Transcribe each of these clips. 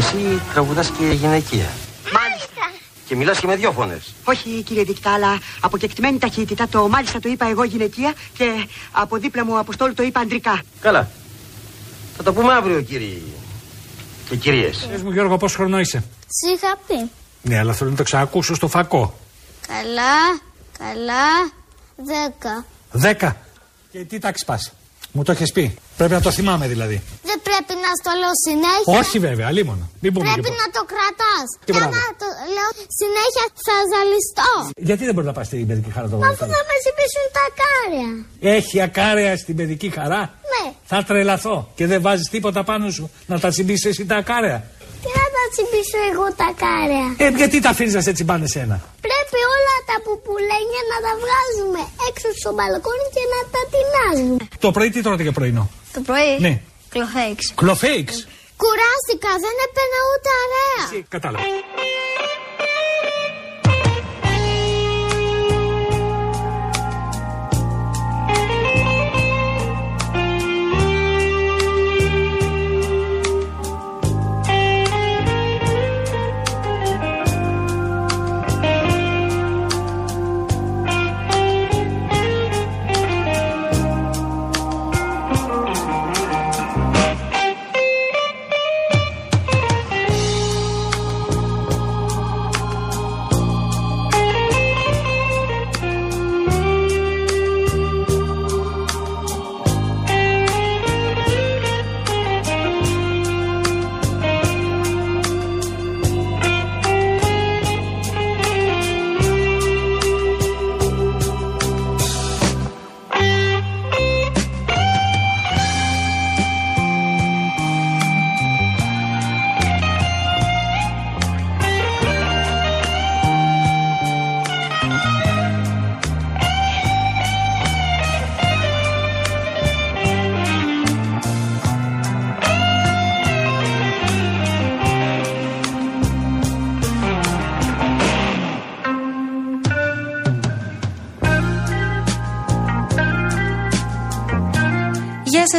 εσύ τραγουδάς και γυναικεία. Μάλιστα. Και μιλάς και με δυο φωνές. Όχι κύριε Δίκτυα, αλλά από κεκτημένη ταχύτητα το μάλιστα το είπα εγώ γυναικεία και από δίπλα μου Αποστόλου το είπα αντρικά. Καλά. Θα το πούμε αύριο κύριοι και κυρίες. Πες μου Γιώργο πόσο χρόνο είσαι; Σ' είχα πει. Ναι, αλλά θέλω να το ξανακούσω στο φακό. Καλά, καλά, δέκα. Δέκα. Και τι τάξη πας; Μου το έχεις πει; Πρέπει να το θυμάμαι δηλαδή. Δεν πρέπει να στο λέω συνέχεια. Όχι βέβαια, αλίμονο. Μην πούμε Πρέπει λοιπόν. να το κρατάς. Και Και μπράβο. άμα το λέω συνέχεια θα ζαλιστώ. Γιατί δεν μπορεί να πας στην παιδική χαρά το Αφού βράδυ. θα με συμπίσουν τα κάρια. Έχει ακάρεα στην παιδική χαρά; Ναι. Θα τρελαθώ. Και δεν βάζεις τίποτα πάνω σου να τα τσιμπήσεις εσύ τα ακάρεα. Τι να τα τσιμπήσω εγώ τα κάρια. Ε, γιατί τα αφήνεις να σε τσιμπάνε σένα; Πρέπει όλα τα πουπουλένια να τα βγάζουμε έξω στο μπαλκόνι και να τα τεινάζουμε. Το πρωί τι τρώτε για πρωινό; Το πρωί. Ναι. Κλοφέξ. Κλοφέιξ. Κουράστηκα, δεν έπαινα ούτε αρέα. Κατάλαβα.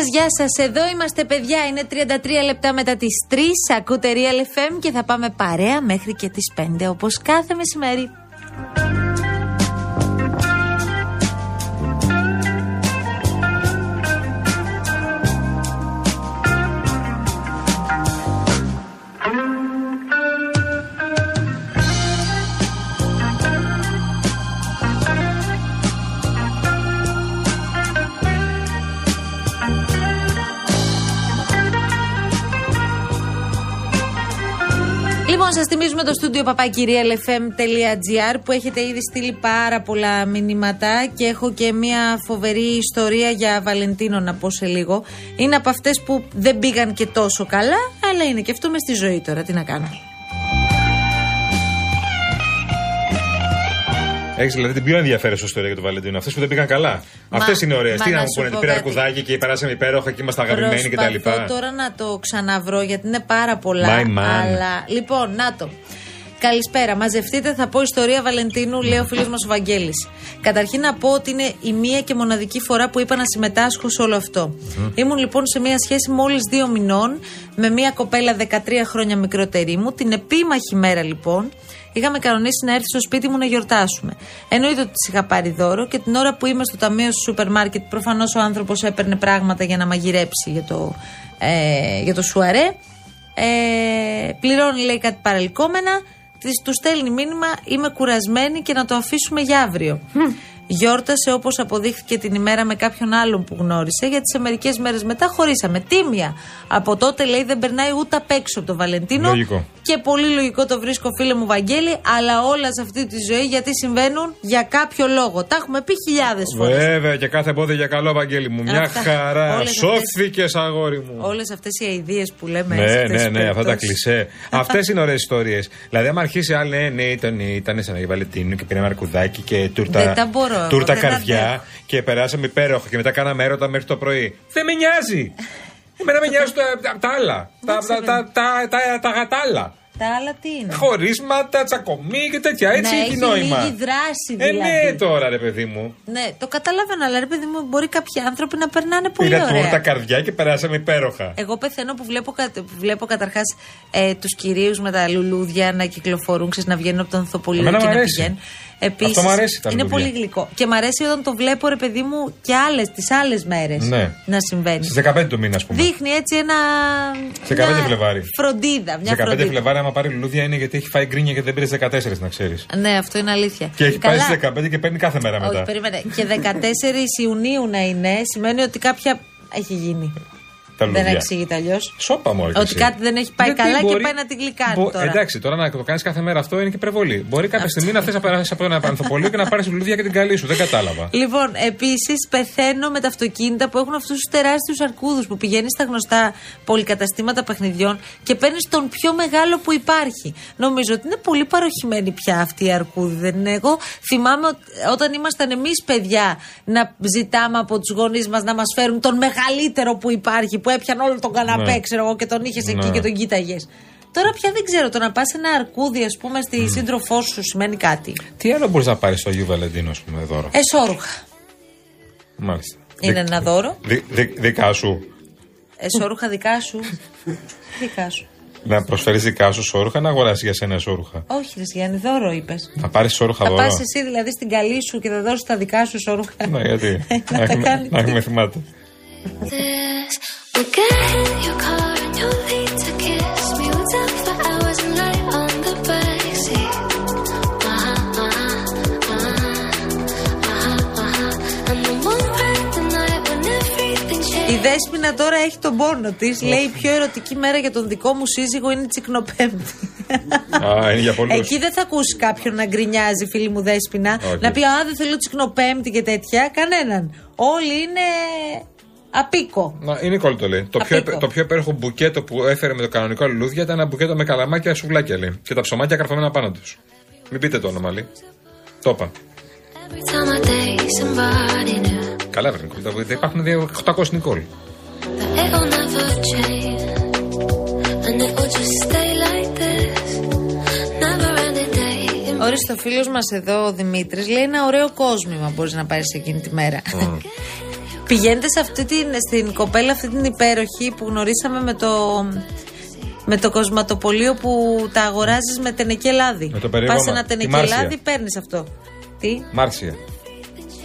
Σα, γεια σας. Εδώ είμαστε, παιδιά. Είναι 33 λεπτά μετά τις 3. Ακούτε Real FM και θα πάμε παρέα μέχρι και τις 5 όπως κάθε μεσημέρι. Λοιπόν, σας θυμίζουμε το στούντιο papakirialfm.gr που έχετε ήδη στείλει πάρα πολλά μηνύματα και έχω και μια φοβερή ιστορία για Βαλεντίνο να πω σε λίγο. Είναι από αυτές που δεν πήγαν και τόσο καλά, αλλά είναι και αυτό μες στη ζωή τώρα. Τι να κάνω. Έχεις δηλαδή την πιο ενδιαφέρουσα ιστορία για τον Βαλεντίνο. Αυτές που δεν πήγαν καλά. Μα- Αυτές είναι ωραίες. μα Τι να να μου σου πούνε, πω ότι πήρα κάτι. αρκουδάκι και περάσαμε υπέροχα και ήμασταν αγαπημένοι κτλ. Προσπαθώ τώρα να το ξαναβρω γιατί είναι πάρα πολλά. My man. Αλλά λοιπόν, να το. Καλησπέρα. Μαζευτείτε, θα πω ιστορία Βαλεντίνου, λέει ο φίλος μας ο Βαγγέλης. Καταρχήν να πω ότι είναι η μία και μοναδική φορά που είπα να συμμετάσχω σε όλο αυτό. Ήμουν λοιπόν σε μία σχέση μόλις δύο μηνών με μία κοπέλα 13 χρόνια μικρότερη μου. Την επίμαχη μέρα λοιπόν είχαμε κανονίσει να έρθει στο σπίτι μου να γιορτάσουμε. Εννοείται ότι της είχα πάρει δώρο και την ώρα που είμαι στο ταμείο του σούπερ μάρκετ, προφανώς ο άνθρωπος έπαιρνε πράγματα για να μαγειρέψει για το, ε, για το σουαρέ. Ε, πληρώνει λέει κάτι παρελκόμενα της, τους στέλνει μήνυμα είμαι κουρασμένη και να το αφήσουμε για αύριο Γιόρτασε όπως αποδείχθηκε την ημέρα με κάποιον άλλον που γνώρισε γιατί σε μερικές μέρες μετά χωρίσαμε τίμια από τότε λέει δεν περνάει ούτε απ' έξω από το Βαλεντίνο Λογικό. και πολύ λογικό το βρίσκω φίλε μου Βαγγέλη αλλά όλα σε αυτή τη ζωή γιατί συμβαίνουν για κάποιο λόγο τα έχουμε πει χιλιάδες φορές Βέβαια και κάθε εμπόδιο για καλό, Βαγγέλη μου. Μια Αυτά. χαρά. Όλες Σώθηκες, αγόρι μου. Όλες αυτές οι αηδίες που λέμε Ναι, σε αυτές ναι, τις ναι, αυτά τα περιπτώσεις. κλισέ. Αυτές είναι ωραίες ιστορίες. Δηλαδή, άμα αρχίσει άλλη, ναι, ναι, ήταν, ήταν σαν Αγίου Βαλεντίνου και πήραμε αρκουδάκι και τούρτα, Δεν τα μπορώ εγώ, τούρτα δεν καρδιά αντέχω. και περάσαμε υπέροχα και μετά κάναμε έρωτα μέχρι το πρωί. Δεν με νοιάζει. Εμένα με νοιάζουν τα, τα, τα άλλα. Τα, τα, τα, τα, τα, τα γατάλα. Τα άλλα τι είναι; Χωρίσματα, τσακωμοί και τέτοια. Έτσι ναι, έχει έχει νόημα. λίγη δράση Ε, δηλαδή. ναι, τώρα ρε παιδί μου. Ναι, το καταλαβαίνω, αλλά ρε παιδί μου, μπορεί κάποιοι άνθρωποι να περνάνε πολύ Πήρα ωραία. τούρτα καρδιά και περάσαμε υπέροχα. Εγώ πεθαίνω που βλέπω, κα- που βλέπω καταρχάς ε, τους κυρίους με τα λουλούδια να κυκλοφορούν, ξέρεις, να βγαίνουν από τον Ανθοπολείο Εμένα και μ' να αρέσει. πηγαίνουν. Επίσης, Αυτό μ' αρέσει τα Είναι λουλούδια. πολύ γλυκό. Και μ' αρέσει όταν το βλέπω, ρε παιδί μου, και άλλες, τις άλλες μέρες Ναι. να συμβαίνει. Στις 15 του μήνα, ας πούμε. Δείχνει έτσι ένα. Σε μια 15 Φλεβάρι. Φροντίδα. Μια 15 φροντίδα. Φλεβάρι, άμα πάρει λουλούδια, είναι γιατί έχει φάει γκρίνια και δεν πήρε 14, να ξέρεις. Ναι, αυτό είναι αλήθεια. Και έχει Καλά. πάει στις 15 και παίρνει κάθε μέρα μετά. Όχι, περίμενε. Και 14 Ιουνίου να είναι, σημαίνει ότι κάποια έχει γίνει. Τα Δεν λουλούδια. εξηγείται αλλιώς. Σώπα μου, Ότι κάτι δεν έχει πάει καλά και πάει να την γλυκάνει τώρα. Εντάξει, τώρα να το κάνεις κάθε μέρα αυτό είναι και υπερβολή. Μπορεί κάποια στιγμή να θες να περάσεις από ένα ανθοπολείο και να πάρεις λουλούδια και την καλή σου. Δεν κατάλαβα. Λοιπόν, επίσης πεθαίνω με τα αυτοκίνητα που έχουν αυτούς τους τεράστιους αρκούδους που πηγαίνεις στα γνωστά πολυκαταστήματα παιχνιδιών και παίρνεις τον πιο μεγάλο που υπάρχει. Νομίζω ότι είναι πολύ παροχημένοι πια αυτοί οι αρκούδοι, δεν είναι. Εγώ θυμάμαι ότι όταν ήμασταν εμείς παιδιά να ζητάμε από τους γονείς μας να μας φέρουν τον μεγαλύτερο που υπάρχει, που έπιανε όλο τον καναπέ, Ναι. ξέρω εγώ, και τον είχες εκεί Ναι. και τον κοίταγες. Τώρα πια δεν ξέρω, το να πας ένα αρκούδι, ας πούμε, στη σύντροφό σου σημαίνει κάτι. Τι άλλο μπορείς να πάρεις στο Αγίου Βαλεντίνο, ας πούμε, δώρο; Εσόρουχα. Μάλιστα. Είναι Δι- ένα δώρο. δι- δι- Δικά σου. Εσόρουχα δικά σου. δικά σου. Να προσφέρεις δικά σου σόρουχα, να αγοράσεις για σένα σόρουχα. Όχι, ρε Γιάννη, δώρο είπες. Να πάρεις σόρουχα Θα δώρο. πας εσύ δηλαδή στην καλή σου και θα δώσεις τα δικά σου σόρουχα. Ναι, γιατί. να να, τα έχουμε, κάνεις. να έχουμε θυμάται. This. We'll get in your car and you'll need to kiss me. We'll talk for hours and lie on the backseat; Uh-huh, uh-huh, uh-huh, uh-huh, uh-huh. And then we'll ride the night when everything Η changes. Δέσποινα τώρα έχει τον πόνο της. Λέει: Η πιο ερωτική μέρα για τον δικό μου σύζυγο είναι η τσικνοπέμπτη. Α, είναι για πολλούς. Εκεί δεν θα ακούσει κάποιον να γκρινιάζει, φίλη μου Δέσποινα. Όχι. Να πει: Α, δεν θέλω τσικνοπέμπτη και τέτοια. Κανέναν. Όλοι είναι απίκο. Να, η Νικόλ το λέει. Το πιο, Απίκο. το πιο υπέροχο μπουκέτο που έφερε με το κανονικό λουλούδια ήταν ένα μπουκέτο με καλαμάκια σουβλάκια λέει. Και τα ψωμάκια καρφωμένα πάνω τους. Μην πείτε το όνομα λέει. Το είπα. Every time I date somebody new, Καλά, βρε Νικόλ. τα- Υπάρχουν δύο- 800 Νικόλ. that it'll never change. And it will just stay like this. Never ending day. Ορίστε, ο φίλος μας εδώ, ο Δημήτρης, λέει ένα ωραίο κόσμημα μπορείς να πάρεις εκείνη τη μέρα. Πηγαίνετε σε αυτή την, στην κοπέλα αυτή την υπέροχη που γνωρίσαμε με το, με το κοσματοπολείο που τα αγοράζεις με τενεκελάδι. Με το περίβημα. Πας ένα Τη τενεκελάδι, Μάρσια. παίρνεις αυτό. Τι, Μάρσια.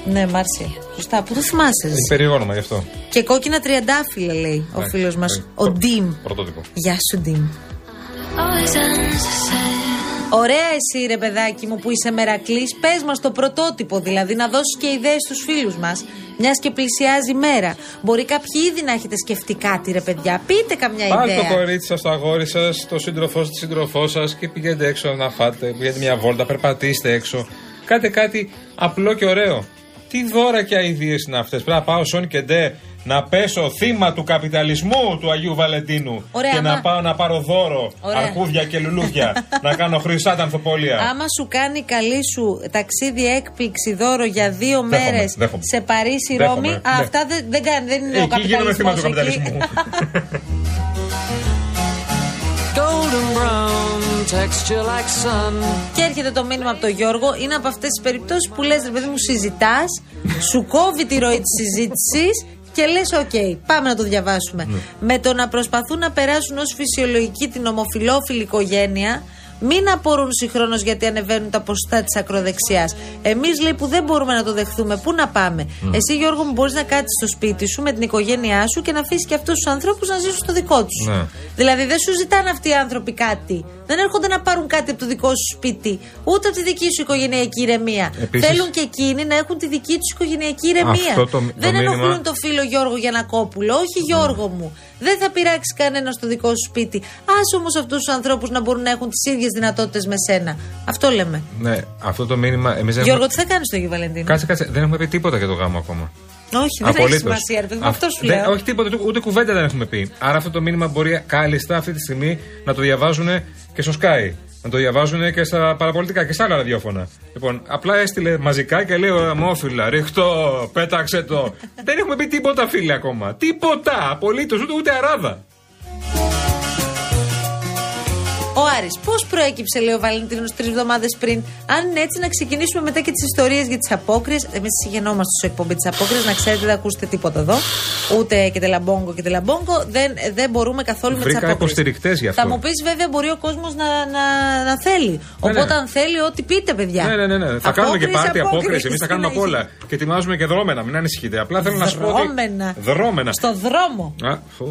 ναι, Μάρσια. Σωστά, πού το θυμάσαι. Είναι περίεργο όνομα γι' αυτό. Και κόκκινα τριαντάφυλλα, λέει ο Ναι, φίλος μας. ναι. Ο Προ- Ντίμ. Πρωτότυπο. Γεια σου, Ντίμ. Always ends the same. Ωραία εσύ ρε παιδάκι μου που είσαι μερακλής Πες μας το πρωτότυπο δηλαδή Να δώσεις και ιδέες στους φίλους μας Μιας και πλησιάζει η μέρα Μπορεί κάποιοι ήδη να έχετε σκεφτεί κάτι ρε παιδιά Πείτε καμιά Πάρτε ιδέα το κορίτσι σας, το αγόρι σα, το σύντροφό σας, τη σύντροφό σας και πηγαίνετε έξω να φάτε. Πηγαίνετε μια βόλτα, περπατήστε έξω. Κάτε κάτι απλό και ωραίο. Τι δώρα και αειδίε είναι αυτές. Πρέπει να πάω Σόν και Ντε να πέσω θύμα του καπιταλισμού του Αγίου Βαλεντίνου. Ωραία, και άμα- να πάω να πάρω δώρο Ωραία. αρκούδια και λουλούδια. να κάνω χρυσά τα ανθοπολία. Άμα σου κάνει καλή σου ταξίδι έκπληξη δώρο για δύο Δέχομαι, μέρες δέχομαι. σε Παρίσι, Δέχομαι, Ρώμη, ναι. α, αυτά δεν, δεν, κάνει, δεν είναι ο Εκεί γίνομαι θύμα του καπιταλισμός εκεί. καπιταλισμού. golden brown texture like sun. Και έρχεται το μήνυμα από τον Γιώργο. Είναι από αυτές τις περιπτώσεις που λες, ρε παιδί μου, συζητάς, σου κόβει τη ροή της συζήτησης και λες: Οκ, πάμε να το διαβάσουμε. Με το να προσπαθούν να περάσουν ως φυσιολογική την ομοφιλόφιλη οικογένεια, μην απορούν συγχρόνως γιατί ανεβαίνουν τα ποσοστά της ακροδεξιάς. Εμείς λέει που δεν μπορούμε να το δεχθούμε, πού να πάμε; Εσύ, Γιώργο, μου μπορείς να κάτσεις στο σπίτι σου με την οικογένειά σου και να αφήσεις και αυτούς τους ανθρώπους να ζήσουν στο δικό τους. Ναι. Δηλαδή δεν σου ζητάνε αυτοί οι άνθρωποι κάτι. Δεν έρχονται να πάρουν κάτι από το δικό σου σπίτι, ούτε από τη δική σου οικογενειακή ηρεμία. Επίσης- Θέλουν και εκείνοι να έχουν τη δική τους οικογενειακή ηρεμία. Αυτό το- το δεν μήνυμα- ενοχλούν το φίλο Γιώργο Γιανακόπουλο. Όχι, Γιώργο μου. Δεν θα πειράξει κανένας στο δικό σου σπίτι. Α όμως αυτούς τους ανθρώπους να μπορούν να έχουν τις ίδιες δυνατότητες με σένα. Αυτό λέμε. ναι, αυτό το μήνυμα εμείς δεν Γιώργο, έχουμε. τι θα κάνεις στο Αγίου Βαλεντίνο. Κάτσε, κάτσε. Δεν έχουμε πει τίποτα για το γάμο ακόμα. Όχι, δεν έχει Απολύτως. σημασία, ρε παιδί μου. Αυ- Αυτός σου δεν- λέω. Όχι τίποτα, ούτε κουβέντα δεν έχουμε πει. Άρα αυτό το μήνυμα μπορεί κάλλιστα αυτή τη στιγμή να το διαβάζουν και στο Sky. Να το διαβάζουν και στα παραπολιτικά και στα άλλα ραδιόφωνα. Λοιπόν, απλά έστειλε μαζικά και λέει Ομόφυλα, ρίχτω, πέταξε το. δεν έχουμε πει τίποτα, φίλε, ακόμα. Τίποτα! Απολύτως, ούτε, ούτε αράδα. Ο Άρης, πώς προέκυψε, λέει ο Βαλεντίνος, τρεις εβδομάδες πριν; Αν είναι έτσι, να ξεκινήσουμε μετά και τις ιστορίες για τις απόκριες. Εμείς συγγενόμαστε στο εκπομπή της απόκριε, να ξέρετε, δεν ακούσετε τίποτα εδώ. Ούτε και τελαμπόγκο και τελαμπόγκο. Δεν, δεν μπορούμε καθόλου με τις Βρήκα απόκριες. υποστηρικτές γι' αυτό. Θα μου πεις, βέβαια, μπορεί ο κόσμος να, να, να θέλει. Ναι, Οπότε, ναι. αν θέλει, ό,τι πείτε, παιδιά. Ναι, ναι, ναι. ναι. Θα κάνουμε και Απόκριες, πάρτι, απόκριες, απόκριες. Εμείς θα κάνουμε απ' όλα. συνέχεια. Και ετοιμάζουμε και δρόμενα, μην ανησυχείτε. Απλά θέλω να σου πω. ότι- Δρόμενα. Δρόμενα. Στο δρόμο. Α, φου,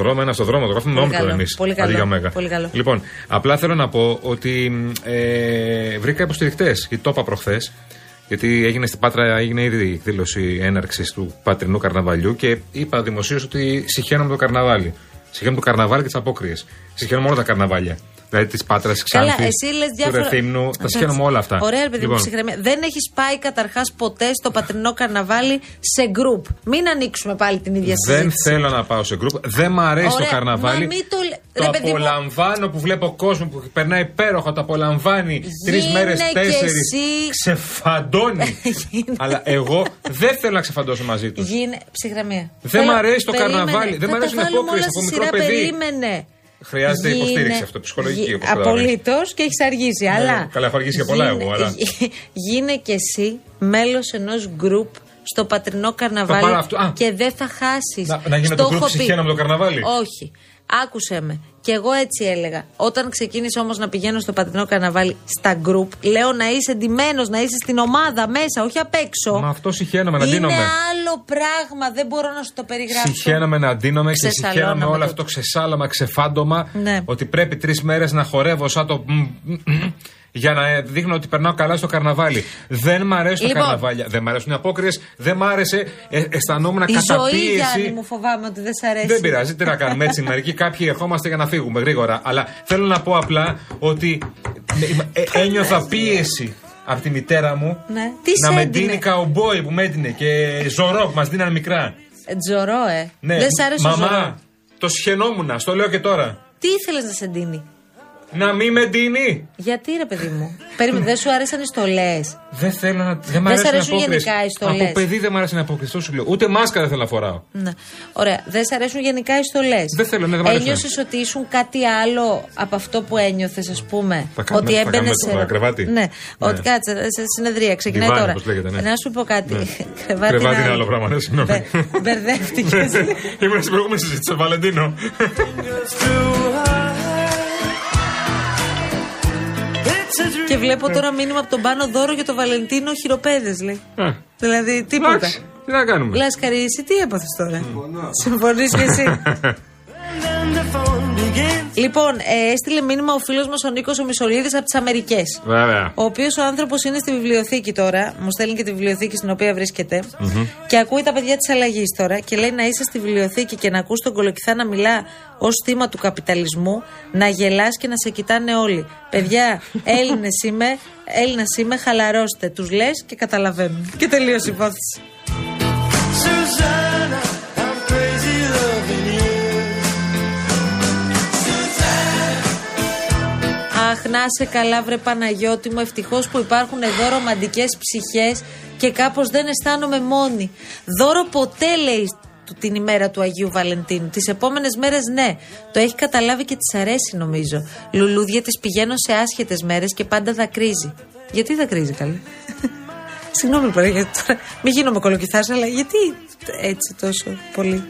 δρόμενα στο δρόμο, το γράφουμε Πολύ όμικρο καλό, εμείς. πολύ καλό, πολύ καλό. Λοιπόν, απλά θέλω να πω ότι ε, βρήκα υποστηρικτές. Γιατί το είπα προχθές. Γιατί έγινε στην Πάτρα, έγινε ήδη η εκδήλωση έναρξης του πατρινού καρναβαλιού και είπα δημοσίως ότι συχαίνομαι το καρναβάλι. Συχαίνομαι το καρναβάλι και τις απόκριες. Συχαίνομαι όλα τα καρναβάλια. Δηλαδή της Πάτρας, τη Καλά, Ξάνθη, εσύ λες του διάφορα. Ρεθύμνου. Τα Εντάξει. συχαίνομαι όλα αυτά. Ωραία, ρε παιδί μου, Λοιπόν, ψυχραιμία. Δεν έχει πάει καταρχάς ποτέ στο πατρινό καρναβάλι σε γκρουπ. Μην ανοίξουμε πάλι την ίδια Δεν συζήτηση. θέλω να πάω σε γκρουπ. Δεν μ' αρέσει Ωραία, το καρναβάλι. μα μην το λέ- Το ρε παιδί μου. απολαμβάνω που βλέπω κόσμο που περνάει υπέροχα. Το απολαμβάνει τρεις Γίνε μέρες, κι τέσσερις. εσύ. Ξεφαντώνει. Γίνε. Αλλά εγώ δεν θέλω να ξεφαντώσω μαζί τους. Γίνε ψυχραιμία. Δεν Θέλω- μ' αρέσει το περίμενε. καρναβάλι. Δεν μ' Θα αρέσουν τα οι βάλουμε απόκριες όλα από στη μικρό σειρά, παιδί. Περίμενε. Χρειάζεται υποστήριξη αυτό, ψυχολογική, όπως καταλαβαίνεις. Απολύτως και έχεις αργήσει. αλλά. καλά, έχω αργήσει και πολλά γίνε- εγώ, αλλά- Γίνε κι εσύ μέλος ενός γκρουπ στο πατρινό καρναβάλι πάρω αυτό. Α. και δεν θα χάσεις. Να- να γίνω το group συχαίνομαι το καρναβάλι. Όχι. Άκουσε με. Και εγώ έτσι έλεγα. Όταν ξεκίνησε όμως να πηγαίνω στο πατρινό καρναβάλι στα γκρουπ, λέω να είσαι εντυμένο, να είσαι στην ομάδα μέσα, όχι απ' έξω. Μα αυτό συχαίνομαι να Είναι ντύνομαι. άλλο πράγμα, δεν μπορώ να σου το περιγράψω. Συχαίνομαι να ντύνομαι και Ξεσαλώναμε συχαίνομαι όλο τότε. αυτό το ξεσάλαμα, ξεφάντωμα. Ναι. Ότι πρέπει τρεις μέρες να χορεύω σαν το. Μ, μ, μ, για να δείχνω ότι περνάω καλά στο καρναβάλι. Δεν μ' αρέσουν Λοιπόν. τα καρναβάλια. Δεν μ' αρέσουν οι απόκριες. Δεν μ' άρεσε. Ε, αισθανόμουν Η ζωή, Γιάννη, καταπίεση. μου φοβάμαι ότι δεν σ' αρέσει. Δεν πειράζει, τι να κάνουμε έτσι. Μερικοί κάποιοι ερχόμαστε για να φύγουμε γρήγορα. Αλλά θέλω να πω απλά ότι ε, ε, ένιωθα πίεση από τη μητέρα μου Ναι. Τι να σε με έντυνε; ντύνει καουμπόι που με έντυνε και ζωρό που μας δίνανε μικρά. Ε, Τζορό, ε. Ναι, Δεν σ' άρεσε ο μαμά, Ζωρό. το σχαινόμουν, στο λέω και τώρα. Τι ήθελες να σε ντύνει; Να μην με ντύνει. Γιατί ρε παιδί μου; Περίμενε, δεν σου άρεσαν οι στολές; Δεν θέλω να. Δεν μ' Δεν σ' αρέσουν οι αρέσουν απόκριες. γενικά οι στολές; Από παιδί δεν μ' αρέσει να απόκριε, αυτό σου λέω. Ούτε μάσκα δεν θέλω να φοράω. Ναι. Ωραία. Δεν σ' αρέσουν γενικά οι στολές; Δεν θέλω, ναι, δεν μ' αρέσουν. Ένιωσες ότι ήσουν κάτι άλλο από αυτό που ένιωθες, ας πούμε; Θα κάνουμε- ότι θα έμπαινες κάνουμε σε. το κρεβάτι. Ναι. Ότι κάτσε, σε συνεδρία. Ξεκινάει Διβάνι, τώρα. όπως λέγεται, ναι. Να σου πω κάτι. Ναι. Κρεβάτι, Κρεβάτι είναι άλλο πράγμα, ναι, συγγνώμη. Μπερδεύτηκες. Ήμουν στην προηγούμενη συζήτηση, στο Βαλεντίνο. Και βλέπω τώρα μήνυμα από τον πάνω δώρο για το Βαλεντίνο χειροπέδες, λέει. Ε, Δηλαδή τίποτα. Εντάξει, τι να κάνουμε; Λάσκαρη, εσύ τι έπαθες τώρα; Συμφωνείς και εσύ; λοιπόν, ε, έστειλε μήνυμα ο φίλος μας ο Νίκος ο Μισολίδη από τις Αμερικές. Βέβαια. Ο οποίος ο άνθρωπος είναι στη βιβλιοθήκη τώρα. Μου στέλνει και τη βιβλιοθήκη στην οποία βρίσκεται. Και ακούει τα παιδιά της αλλαγής τώρα. Και λέει να είσαι στη βιβλιοθήκη και να ακούς τον κολοκυθά να μιλά ως θύμα του καπιταλισμού, να γελάς και να σε κοιτάνε όλοι. Παιδιά, Έλληνες είμαι, Έλληνα είμαι, χαλαρώστε. Τους λες και καταλαβαίνουν. Και τελείωσε η υπόθεση. Να σε καλά, βρε Παναγιώτη μου. Ευτυχώς που υπάρχουν εδώ ρομαντικές ψυχές και κάπως δεν αισθάνομαι μόνη. Δώρο ποτέ, λέει του- την ημέρα του Αγίου Βαλεντίνου. Τις επόμενες μέρες, ναι. Το έχει καταλάβει και της αρέσει, νομίζω. Λουλούδια της πηγαίνω σε άσχετες μέρες και πάντα δακρύζει. Γιατί δακρύζει, καλή; Συγγνώμη, πολύ, γιατί τώρα μην γίνομαι κολοκυθάς, αλλά γιατί έτσι τόσο πολύ;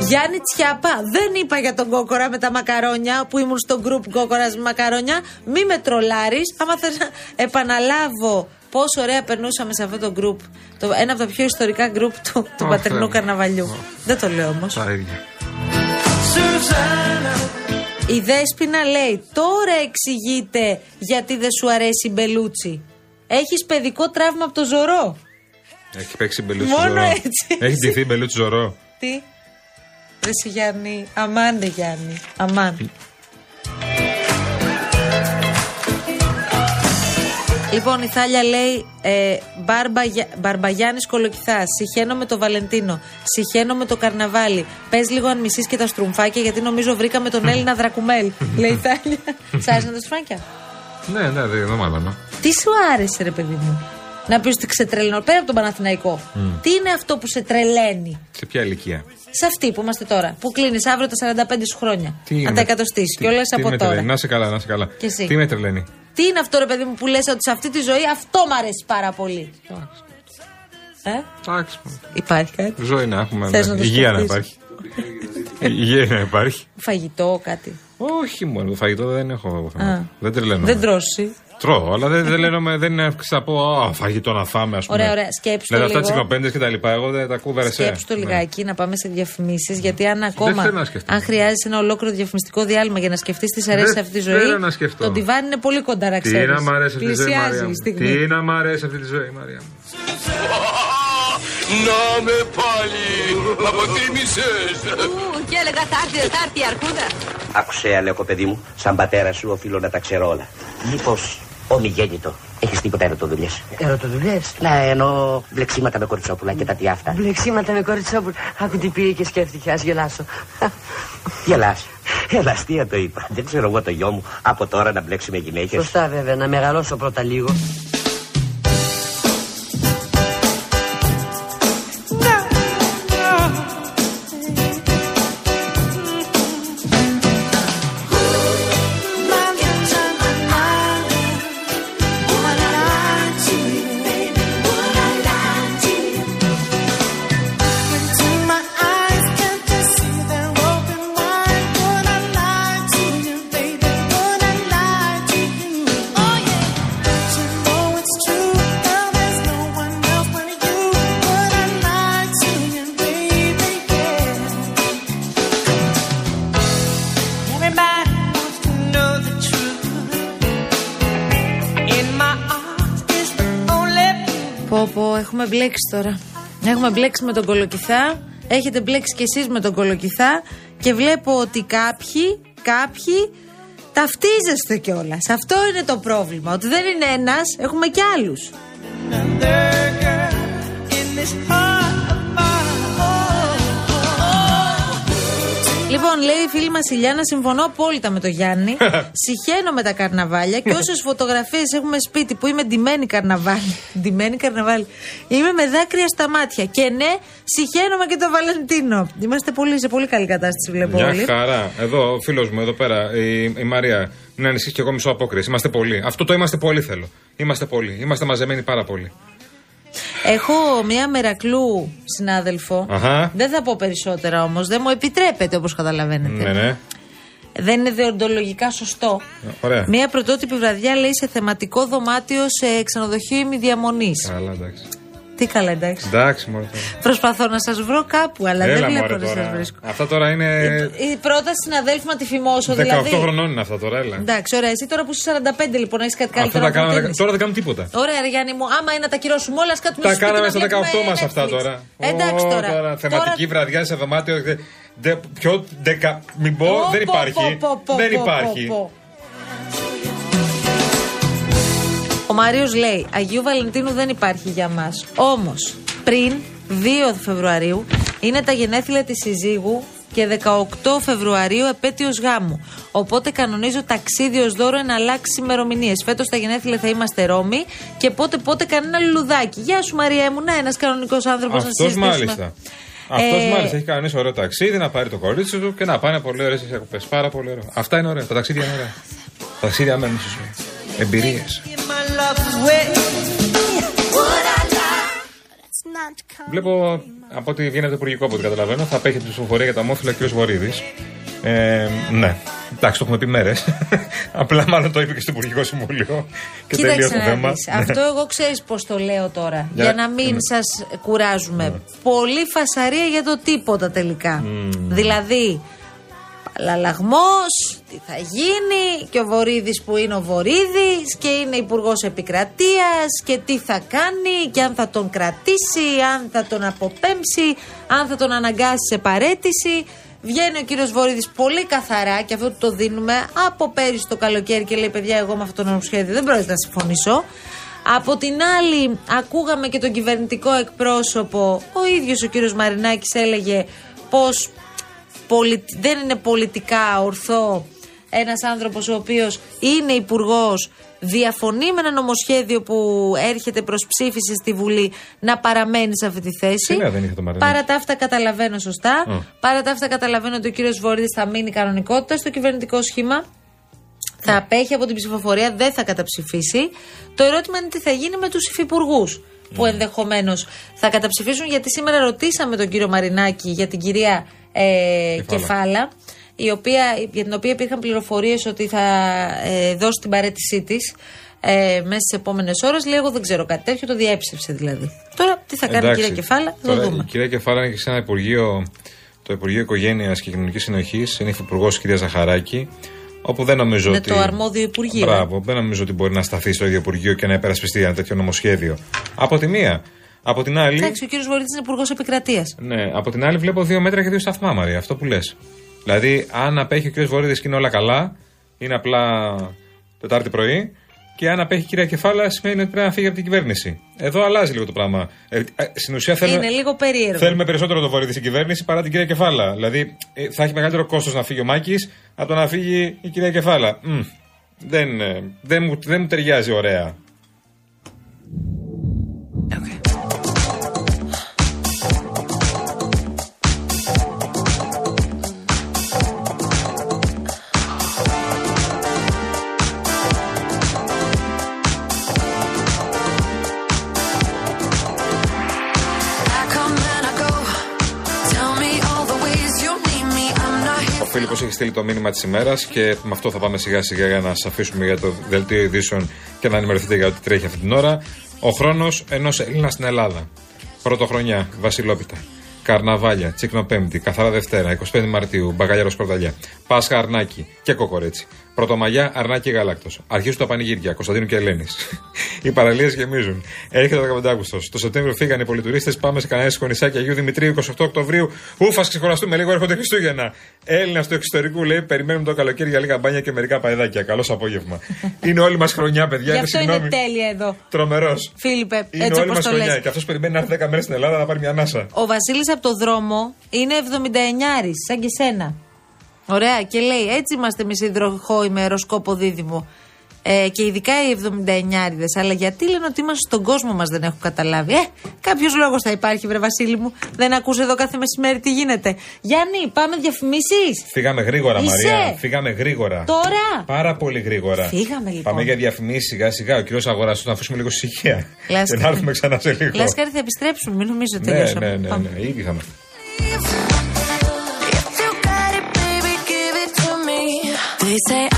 Γιάννη Τσιάπα, δεν είπα για τον κόκορα με τα μακαρόνια που ήμουν στο γκρουπ κόκορας με μακαρόνια. Μη με τρολάρεις. Άμα θε να επαναλάβω πόσο ωραία περνούσαμε σε αυτό το γκρουπ. Το, ένα από τα πιο ιστορικά γκρουπ του, του Ω, πατρινού Θεέ μου. καρναβαλιού. Δεν το λέω όμως. Τα ίδια. Η Δέσποινα λέει: Τώρα εξηγείται γιατί δεν σου αρέσει η Μπελούτσι. Έχεις παιδικό τραύμα από το ζωρό. Έχει παίξει μπελούτσι Μόνο ζωρό. έτσι. Έχει ντυθεί μπελούτσι ζωρό. Τι; Ρε εσύ, Γιάννη. Αμάν, ρε Γιάννη. Αμάν. Λοιπόν, η Θάλια λέει ε, Μπαρμπαγια, Μπαρμπαγιάννης Κολοκυθάς Συχαίνω με το Βαλεντίνο Συχαίνω με το Καρναβάλι Πες λίγο αν μισείς και τα στρουμφάκια Γιατί νομίζω βρήκαμε τον Έλληνα Δρακουμέλ Λέει η Θάλια Σ' άρεσαν τα στρουμφάκια; Ναι, ναι, δεν δεν μάθαμε. Τι σου άρεσε ρε παιδί μου; Να πεις ότι ξετρελαίνω. Πέρα από τον Παναθηναϊκό. Τι είναι αυτό που σε τρελαίνει; Σε ποια ηλικία; Σε αυτή που είμαστε τώρα. Που κλείνεις αύριο τα 45 σου χρόνια. Τι να είναι- τα εκατοστήσεις. τι- Και όλα τι από με τώρα. τρελαίνει. Να σε καλά, να σε καλά. Και εσύ. Τι με τρελαίνει; Τι είναι αυτό, ρε παιδί μου, που λες ότι σε αυτή τη ζωή αυτό μ' αρέσει πάρα πολύ; Ε, Εντάξει. υπάρχει κάτι; Ζωή να έχουμε. Θες ναι. να το Υγεία να σκεφτείς; υπάρχει. Υγεία να υπάρχει. Φαγητό, κάτι. Όχι μόνο, το φαγητό δεν έχω εγώ θέμα. Α. Δεν τρελαίνω. Δεν τρώσει. Τρώω, αλλά δεν, δεν, λένε, δεν είναι να πω «Α, φαγητό να φάμε, ας πούμε. Ωραία, ωραία. Σκέψου Ναι, το αυτά λίγο. τις κλοπέντε και τα λοιπά. Εγώ δεν τα ακούω βερεσέ. Σκέψου το Ναι. λιγάκι να πάμε σε διαφημίσεις. Γιατί αν ακόμα. θέλω να σκεφτώ. αν χρειάζεσαι ένα ολόκληρο διαφημιστικό διάλειμμα για να σκεφτείς τι αρέσει Δεν σε αυτή τη ζωή. θέλω να σκεφτώ. Το τιβάνι είναι πολύ κοντά, να Τι ξέρεις. να μ' αρέσει αυτή τη ζωή, Μαρία Πλησιάζει μου. η στιγμή. Τι να μ' αρέσει αυτή τη ζωή, Μαρία μου. Να με πάλι, αποτίμησες. Και έλεγα θα έρθει, θα έρθει η αρκούδα. Άκουσε, Αλέκο, παιδί μου, σαν πατέρα σου οφείλω να τα ξέρω όλα. Μήπως ομιγέννητο. Έχεις τίποτα ερωτοδουλειές. Ερωτοδουλειές; Να εννοώ μπλεξίματα με κοριτσόπουλα και τα τι αυτά. Μπλεξίματα με κοριτσόπουλ. Άκου τι πήγε και σκέφτηκε, ας γελάσω. Γελάς. Ελαστία το είπα. Δεν ξέρω εγώ το γιο μου από τώρα να μπλέξει με γυναίκες. Σωστά βέβαια, να μεγαλώσω πρώτα λίγο. Έχουμε μπλέξει τώρα. Έχουμε μπλέξει με τον κολοκυθά. Έχετε μπλέξει κι εσείς με τον κολοκυθά. Και βλέπω ότι κάποιοι, κάποιοι ταυτίζεστε κιόλας. Αυτό είναι το πρόβλημα. Ότι δεν είναι ένας, έχουμε κι άλλους. Λοιπόν, λέει η φίλη μας η Λιάννα, συμφωνώ απόλυτα με τον Γιάννη. Συχαίνω με τα καρναβάλια και όσες φωτογραφίες έχουμε σπίτι που είμαι ντυμένη καρναβάλι. ντυμένη καρναβάλι. Είμαι με δάκρυα στα μάτια. Και ναι, συχαίνομαι και το Βαλεντίνο. Είμαστε πολύ, σε πολύ καλή κατάσταση, βλέπω Μια όλοι. χαρά. Εδώ, ο φίλος μου, εδώ πέρα, η, η Μαρία. Μην ανησυχείς και εγώ μισό απόκριση. Είμαστε πολλοί. Αυτό το είμαστε πολύ θέλω. Είμαστε πολλοί. Είμαστε μαζεμένοι πάρα πολύ. Έχω μία μερακλού συνάδελφο. Αχα. Δεν θα πω περισσότερα όμως. Δεν μου επιτρέπεται όπως καταλαβαίνετε. Ναι, ναι. Δεν είναι δεοντολογικά σωστό. Ωραία. Μία πρωτότυπη βραδιά λέει σε θεματικό δωμάτιο σε ξενοδοχείο ημιδιαμονής. Καλά, εντάξει. Τι καλά, εντάξει. Εντάξει, μωρέ. τώρα. Προσπαθώ να σας βρω κάπου, αλλά Έλα, δεν βλέπω μωρέ, να σας τώρα. βρίσκω. Αυτά τώρα είναι. Η πρόταση συναδέλφου να τη φημώσω, 18 δηλαδή. χρονών είναι αυτά τώρα, έλα. Εντάξει, ωραία. Εσύ τώρα που είσαι 45 λοιπόν, έχεις κάτι Αυτά καλύτερο τα να κάναμε. προτείνεις. Τώρα δεν κάνουμε τίποτα. Ωραία, ρε Γιάννη μου, άμα είναι να τα κυρώσουμε όλα, ας κάτσουμε Τα στο σπίτι κάναμε να στα 18 βλέπουμε μας αυτά Netflix. τώρα. Εντάξει Ω, τώρα. Θεματική βραδιά σε δωμάτιο. δε- δε- Πιο δεκα. Μην πω, Πω, δεν πω, υπάρχει. πω, πω, πω, Δεν πω, υπάρχει. Ο Μάριος λέει: Αγίου Βαλεντίνου δεν υπάρχει για μας. Όμως, πριν 2 Φεβρουαρίου είναι τα γενέθλια της συζύγου και 18 Φεβρουαρίου επέτειος γάμου. Οπότε κανονίζω ταξίδι ως δώρο να αλλάξει ημερομηνίες. Φέτος τα γενέθλια θα είμαστε Ρώμη και πότε πότε κανένα λουλουδάκι. Γεια σου Μαρία μου, να ένας κανονικός άνθρωπος να Αυτός συζητήσουμε. μάλιστα. Αυτός Ε, μάλιστα έχει κανονίσει ωραίο ταξίδι, να πάρει το κορίτσι του και να πάνε πολύ ωραίες διακοπέ. Πάρα πολύ ωραίο. Αυτά είναι ωραία. Τα ταξίδια είναι ωραία. Τα ταξίδια μένουν στη ζωή. Εμπειρίες. my love's way. Βλέπω από ό,τι βγαίνει από το Υπουργικό, από ό,τι καταλαβαίνω, θα απέχει την ψηφοφορία για τα ομόφυλα ο κ. Βορύδης. Ε, ναι. Εντάξει, το έχουμε πει μέρες. Απλά μάλλον το είπε και στο Υπουργικό Συμβούλιο. Και τελείωσε Κοίταξε το να θέμα. δεις. Ναι. Αυτό εγώ ξέρεις πώς το λέω τώρα. Για- Για, να μην ναι. σας κουράζουμε. Πολύ φασαρία για το τίποτα τελικά. Δηλαδή, λαλαγμός, τι θα γίνει και ο Βορύδης που είναι ο Βορύδης και είναι υπουργός επικρατείας και τι θα κάνει και αν θα τον κρατήσει, αν θα τον αποπέμψει, αν θα τον αναγκάσει σε παρέτηση. Βγαίνει ο κύριος Βορύδης πολύ καθαρά και αυτό του το δίνουμε από πέρυσι το καλοκαίρι και λέει: Παιδιά, εγώ με αυτό το νομοσχέδιο δεν πρόκειται να συμφωνήσω. Από την άλλη, ακούγαμε και τον κυβερνητικό εκπρόσωπο, ο ίδιος ο κύριος Μαρινάκης έλεγε πως δεν είναι πολιτικά ορθό ένας άνθρωπος ο οποίος είναι υπουργός, διαφωνεί με ένα νομοσχέδιο που έρχεται προς ψήφιση στη Βουλή να παραμένει σε αυτή τη θέση. Τι νέα δεν είχε το Μαρινάκη. Παρά τα αυτά καταλαβαίνω σωστά. Ω. Παρά τα αυτά καταλαβαίνω ότι ο κύριος Βορύδης θα μείνει κανονικότητα στο κυβερνητικό σχήμα. Θα απέχει από την ψηφοφορία, δεν θα καταψηφίσει. Το ερώτημα είναι τι θα γίνει με τους υφυπουργούς που ενδεχομένως θα καταψηφίσουν. Γιατί σήμερα ρωτήσαμε τον κύριο Μαρινάκη για την κυρία ε, Κεφάλα. Κεφάλα, η οποία, για την οποία υπήρχαν πληροφορίες ότι θα ε, δώσει την παρέτησή της ε, μέσα στις επόμενες ώρες. Λέει: Εγώ δεν ξέρω κάτι τέτοιο, το διέψευσε δηλαδή. Τώρα τι θα κάνει η Εντάξει, κυρία Κεφάλα, θα το τώρα δούμε. Η κυρία Κεφάλα είναι και σε ένα Υπουργείο, το Υπουργείο Οικογένειας και Κοινωνικής Συνοχής. Είναι υφυπουργός η κυρίας Ζαχαράκη. Όπου δεν νομίζω Είναι ότι. το αρμόδιο Υπουργείο. Μπράβο, δεν νομίζω ότι μπορεί να σταθεί στο ίδιο Υπουργείο και να υπερασπιστεί ένα τέτοιο νομοσχέδιο. Από τη μία. Από την άλλη. Εντάξει, ο κύριος Βορύδης είναι υπουργός επικρατείας. Ναι, από την άλλη βλέπω δύο μέτρα και δύο σταθμά, Μαρία, αυτό που λες. Δηλαδή, αν απέχει ο κ. Βορύδης και είναι όλα καλά, είναι απλά Τετάρτη πρωί. Και αν απέχει η κυρία Κεφάλα, σημαίνει ότι πρέπει να φύγει από την κυβέρνηση. Εδώ αλλάζει λίγο το πράγμα. Ε, ε, στην ουσία θέλουμε, Είναι λίγο περίεργο. θέλουμε περισσότερο το Βορύδη στην κυβέρνηση παρά την κυρία Κεφάλα. Δηλαδή, ε, θα έχει μεγαλύτερο κόστος να φύγει ο Μάκης από το να φύγει η κυρία Κεφάλα. Μμ, δεν, ε, δεν, μου, δεν μου ταιριάζει ωραία. Στείλει το μήνυμα της ημέρας και με αυτό θα πάμε σιγά σιγά για να σας αφήσουμε για το δελτίο ειδήσεων και να ενημερωθείτε για ό,τι τρέχει αυτή την ώρα. Ο χρόνος ενός Έλληνα στην Ελλάδα. Πρωτοχρονιά, Βασιλόπιτα. Καρναβάλια, Τσίκνο Πέμπτη, Καθαρά Δευτέρα, 25 Μαρτίου, Μπαγκαλιάρο Κορδαλιά. Πάσχα Αρνάκι και Κοκορέτσι. Πρωτομαγιά Αρνάκι Γάλακτος. Αρχίζουν τα πανηγύρια Κωνσταντίνου και Ελένης. Οι παραλίες γεμίζουν. Έρχεται ο 15 Αύγουστο. Το Σεπτέμβριο φύγανε οι πολυτουρίστες. Πάμε σε κανένα σκονισάκι Αγίου Δημητρίου 28 Οκτωβρίου. Ούφα, ξεχωραστούμε λίγο, έρχονται Χριστούγεννα. Έλληνας του εξωτερικού λέει: Περιμένουμε το καλοκαίρι για λίγα μπάνια και μερικά παεδάκια. Καλός απόγευμα. είναι όλη μας χρονιά, παιδιά. Γι' είναι αυτό είναι συγγνώμη. τέλεια εδώ. Τρομερός. Φίλιππε, Είναι έτσι όλη όπως μας το χρονιά. λες. Και αυτός περιμένει να έρθει 10 μέρες στην Ελλάδα να πάρει μια ανάσα. Ο Βασίλης από το δρόμο είναι 79 σαν και σένα. Ωραία, και λέει: Έτσι είμαστε εμείς υδροχόοι με αεροσκόπο δίδυμο. Ε, και ειδικά οι 79 Αλλά γιατί λένε ότι είμαστε στον κόσμο μας, δεν έχω καταλάβει. Ε, κάποιος λόγος θα υπάρχει, βρε Βασίλη μου. Δεν ακούς εδώ κάθε μεσημέρι τι γίνεται. Γιάννη, πάμε διαφημίσεις. Φύγαμε γρήγορα, Είσαι. Μαρία. Φύγαμε γρήγορα. Τώρα. Πάρα πολύ γρήγορα. Φύγαμε, λοιπόν. Πάμε για διαφημίσεις σιγά σιγά. Ο κύριος Αγοραστό να αφήσουμε λίγο ησυχία. Και να έρθουμε ξανά σε λίγο. Λάσκαρη θα επιστρέψουμε, μην νομίζω ότι Ναι, τελειώσαμε. ναι, ναι, Πάμε. ναι, ήδη θα say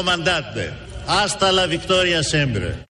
comandante. Hasta la victoria siempre.